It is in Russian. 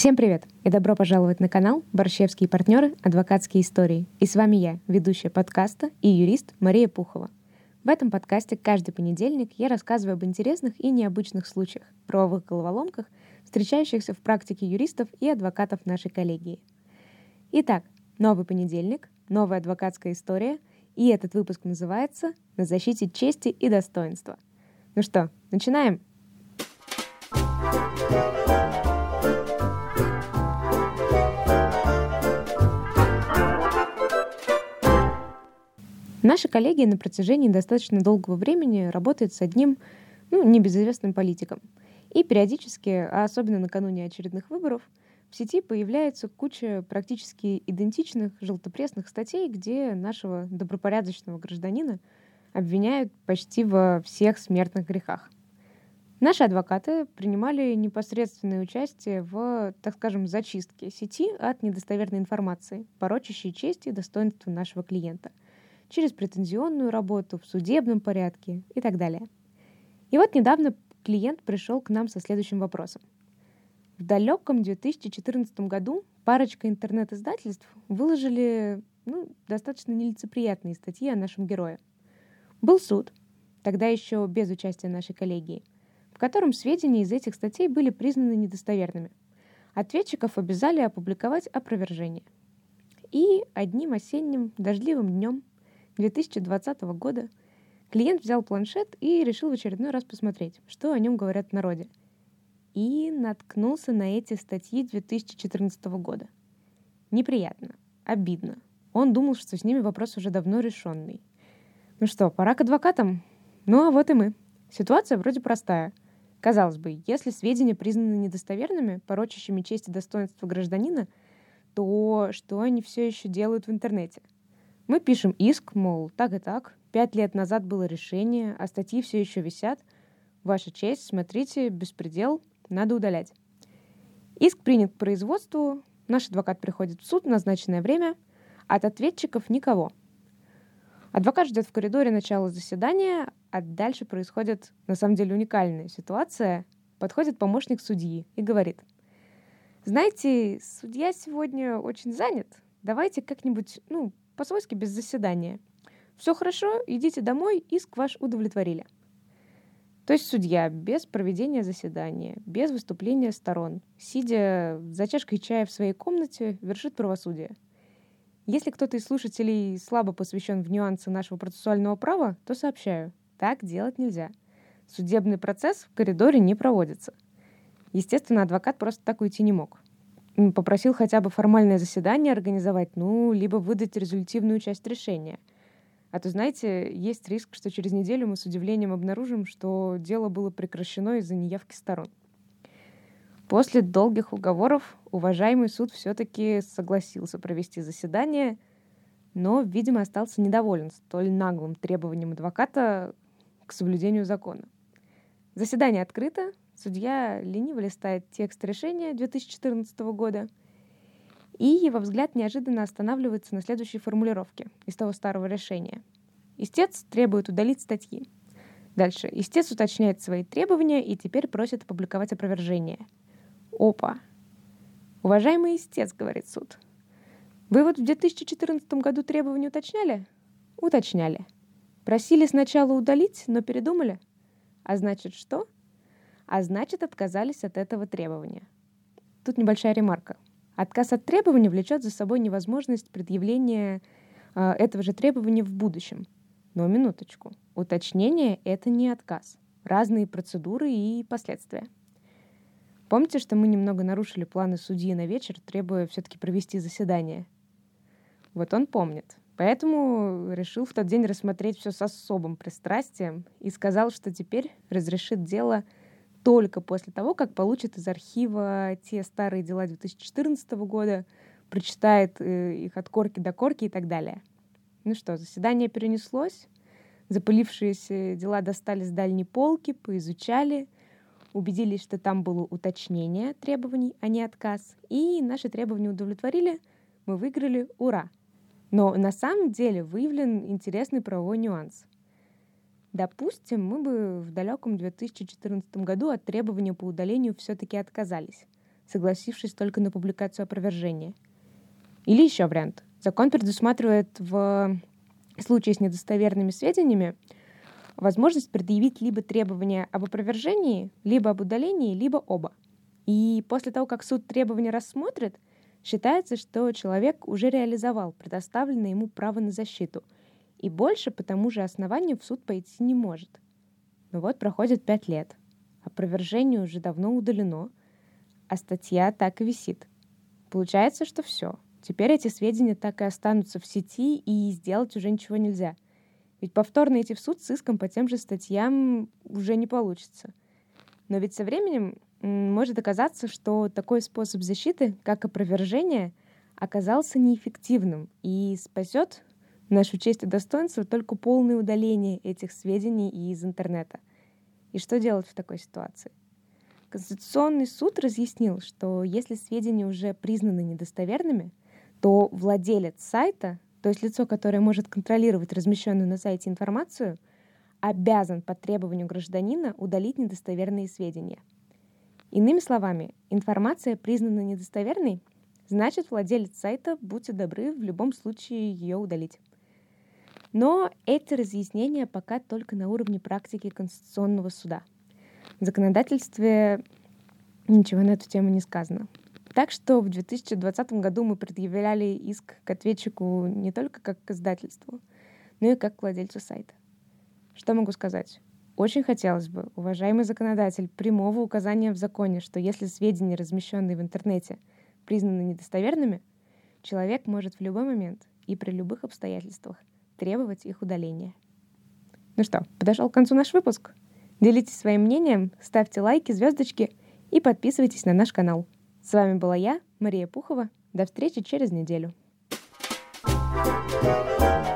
Всем привет и добро пожаловать на канал «Борщевские партнеры. Адвокатские истории». И с вами я, ведущая подкаста и юрист Мария Пухова. В этом подкасте каждый понедельник я рассказываю об интересных и необычных случаях, правовых головоломках, встречающихся в практике юристов и адвокатов нашей коллегии. Итак, новый понедельник, новая адвокатская история, и этот выпуск называется «На защите чести и достоинства». Ну что, начинаем? Наша коллегия на протяжении достаточно долгого времени работает с одним, ну, небезызвестным политиком. И периодически, а особенно накануне очередных выборов, в сети появляется куча практически идентичных желтопресных статей, где нашего добропорядочного гражданина обвиняют почти во всех смертных грехах. Наши адвокаты принимали непосредственное участие в, так скажем, зачистке сети от недостоверной информации, порочащей честь и достоинство нашего клиента – через претензионную работу, в судебном порядке и так далее. И вот недавно клиент пришел к нам со следующим вопросом. В далеком 2014 году парочка интернет-издательств выложили ну, достаточно нелицеприятные статьи о нашем герое. Был суд, тогда еще без участия нашей коллегии, в котором сведения из этих статей были признаны недостоверными. Ответчиков обязали опубликовать опровержение. И одним осенним дождливым днем 2020 года клиент взял планшет и решил в очередной раз посмотреть, что о нем говорят в народе. И наткнулся на эти статьи 2014 года. Неприятно, обидно. Он думал, что с ними вопрос уже давно решенный. Ну что, пора к адвокатам? Ну а вот и мы. Ситуация вроде простая. Казалось бы, если сведения признаны недостоверными, порочащими честь и достоинство гражданина, то что они все еще делают в интернете? Мы пишем иск, мол, так и так, пять лет назад было решение, а статьи все еще висят. Ваша честь, смотрите, беспредел, надо удалять. Иск принят к производству, наш адвокат приходит в суд в назначенное время, от ответчиков никого. Адвокат ждет в коридоре начала заседания, а дальше происходит на самом деле уникальная ситуация. Подходит помощник судьи и говорит, знаете, судья сегодня очень занят, давайте как-нибудь, ну, по-свойски без заседания. Все хорошо, идите домой, иск ваш удовлетворили. То есть судья без проведения заседания, без выступления сторон, сидя за чашкой чая в своей комнате, вершит правосудие. Если кто-то из слушателей слабо посвящен в нюансы нашего процессуального права, то сообщаю, так делать нельзя. Судебный процесс в коридоре не проводится. Естественно, адвокат просто так уйти не мог попросил хотя бы формальное заседание организовать, ну, либо выдать результативную часть решения. А то, знаете, есть риск, что через неделю мы с удивлением обнаружим, что дело было прекращено из-за неявки сторон. После долгих уговоров уважаемый суд все-таки согласился провести заседание, но, видимо, остался недоволен столь наглым требованием адвоката к соблюдению закона. Заседание открыто, Судья лениво листает текст решения 2014 года, и его взгляд неожиданно останавливается на следующей формулировке из того старого решения. Истец требует удалить статьи. Дальше. Истец уточняет свои требования и теперь просит опубликовать опровержение. Опа. Уважаемый истец, говорит суд. Вы вот в 2014 году требования уточняли? Уточняли. Просили сначала удалить, но передумали? А значит что? А значит отказались от этого требования. Тут небольшая ремарка. Отказ от требования влечет за собой невозможность предъявления э, этого же требования в будущем. Но минуточку. Уточнение — это не отказ. Разные процедуры и последствия. Помните, что мы немного нарушили планы судьи на вечер, требуя все-таки провести заседание? Вот он помнит. Поэтому решил в тот день рассмотреть все с особым пристрастием и сказал, что теперь разрешит дело — только после того, как получит из архива те старые дела 2014 года, прочитает э, их от корки до корки и так далее. Ну что, заседание перенеслось, запылившиеся дела достали с дальней полки, поизучали, убедились, что там было уточнение требований, а не отказ, и наши требования удовлетворили, мы выиграли, ура! Но на самом деле выявлен интересный правовой нюанс. Допустим, мы бы в далеком 2014 году от требования по удалению все-таки отказались. согласившись только на публикацию опровержения. Или еще вариант. Закон предусматривает в случае с недостоверными сведениями возможность предъявить либо требования об опровержении, либо об удалении, либо оба. И после того, как суд требования рассмотрит, считается, что человек уже реализовал предоставленное ему право на защиту, и больше по тому же основанию в суд пойти не может. Но вот проходит пять лет. Опровержение уже давно удалено, а статья так и висит. Получается, что все. Теперь эти сведения так и останутся в сети, и сделать уже ничего нельзя — ведь повторно идти в суд с иском по тем же статьям уже не получится. Но ведь со временем может оказаться, что такой способ защиты, как опровержение, оказался неэффективным и спасет нашу честь и достоинство только полное удаление этих сведений из интернета. И что делать в такой ситуации? Конституционный суд разъяснил, что если сведения уже признаны недостоверными, то владелец сайта то есть лицо, которое может контролировать размещенную на сайте информацию, обязан по требованию гражданина удалить недостоверные сведения. Иными словами, информация признана недостоверной, значит владелец сайта, будьте добры, в любом случае ее удалить. Но эти разъяснения пока только на уровне практики Конституционного суда. В законодательстве ничего на эту тему не сказано. Так что в 2020 году мы предъявляли иск к ответчику не только как к издательству, но и как к владельцу сайта. Что могу сказать? Очень хотелось бы, уважаемый законодатель, прямого указания в законе, что если сведения, размещенные в интернете, признаны недостоверными, человек может в любой момент и при любых обстоятельствах требовать их удаления. Ну что, подошел к концу наш выпуск? Делитесь своим мнением, ставьте лайки, звездочки и подписывайтесь на наш канал. С вами была я, Мария Пухова. До встречи через неделю. thank you